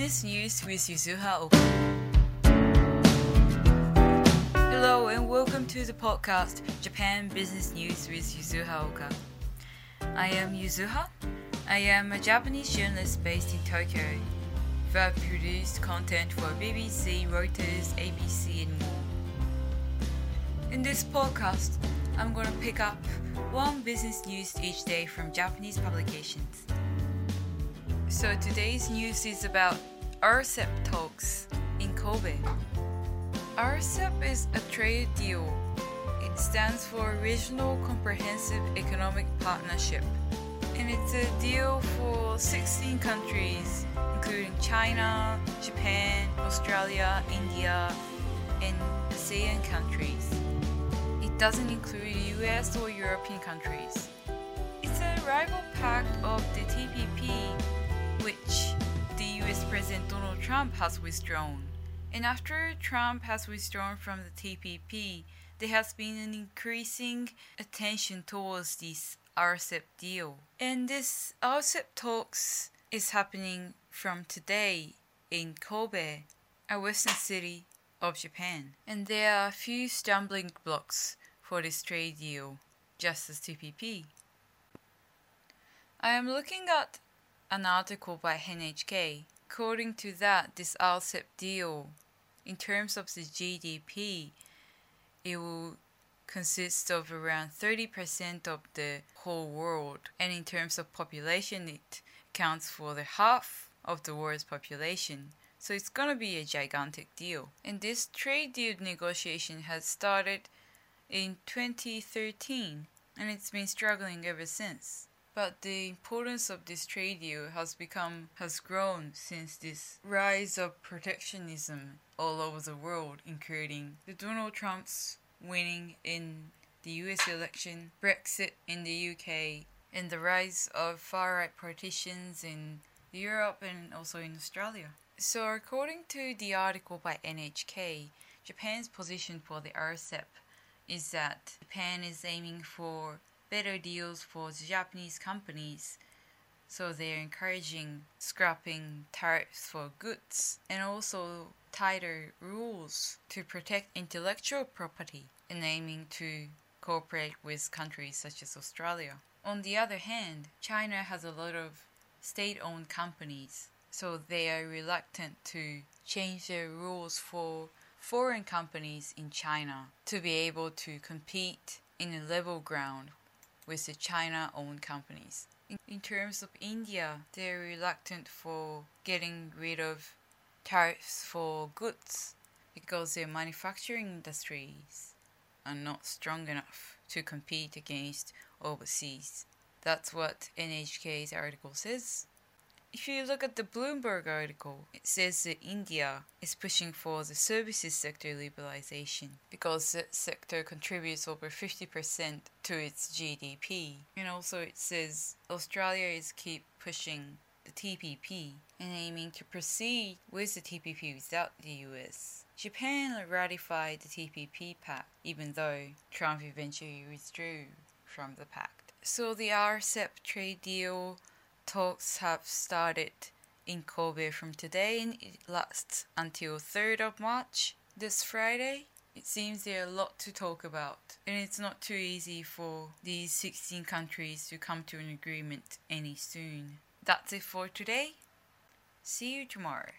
Business News with Yuzuha Oka. Hello and welcome to the podcast Japan Business News with Yuzuha Oka. I am Yuzuha. I am a Japanese journalist based in Tokyo have produced content for BBC, Reuters, ABC, and more. In this podcast, I'm going to pick up one business news each day from Japanese publications. So today's news is about RCEP talks in Kobe. RCEP is a trade deal. It stands for Regional Comprehensive Economic Partnership. And it's a deal for 16 countries, including China, Japan, Australia, India, and ASEAN countries. It doesn't include US or European countries. It's a rival pact of the TPP Trump has withdrawn. And after Trump has withdrawn from the TPP, there has been an increasing attention towards this RCEP deal. And this RCEP talks is happening from today in Kobe, a western city of Japan. And there are a few stumbling blocks for this trade deal, just as TPP. I am looking at an article by NHK. According to that, this RCEP deal, in terms of the GDP, it will consist of around 30% of the whole world. And in terms of population, it accounts for the half of the world's population. So it's gonna be a gigantic deal. And this trade deal negotiation has started in 2013 and it's been struggling ever since. But the importance of this trade deal has become has grown since this rise of protectionism all over the world, including the Donald Trump's winning in the US election, Brexit in the UK, and the rise of far right politicians in Europe and also in Australia. So according to the article by NHK, Japan's position for the RCEP is that Japan is aiming for better deals for Japanese companies. So they're encouraging scrapping tariffs for goods and also tighter rules to protect intellectual property and aiming to cooperate with countries such as Australia. On the other hand, China has a lot of state owned companies, so they are reluctant to change their rules for foreign companies in China to be able to compete in a level ground with the China owned companies. In, terms of India, they're reluctant for getting rid of tariffs for goods because their manufacturing industries are not strong enough to compete against overseas. That's what NHK's article says. If you look at the Bloomberg article, it says that India is pushing for the services sector liberalization because that sector contributes over 50% to its GDP. And also it says Australia is keep pushing the TPP and aiming to proceed with the TPP without the US. Japan ratified the TPP pact even though Trump eventually withdrew from the pact. So the RCEP trade deal talks have started in Kobe from today and it lasts until 3rd of March this Friday. It seems there are a lot to talk about, and it's not too easy for these 16 countries to come to an agreement any soon. That's it for today. See you tomorrow.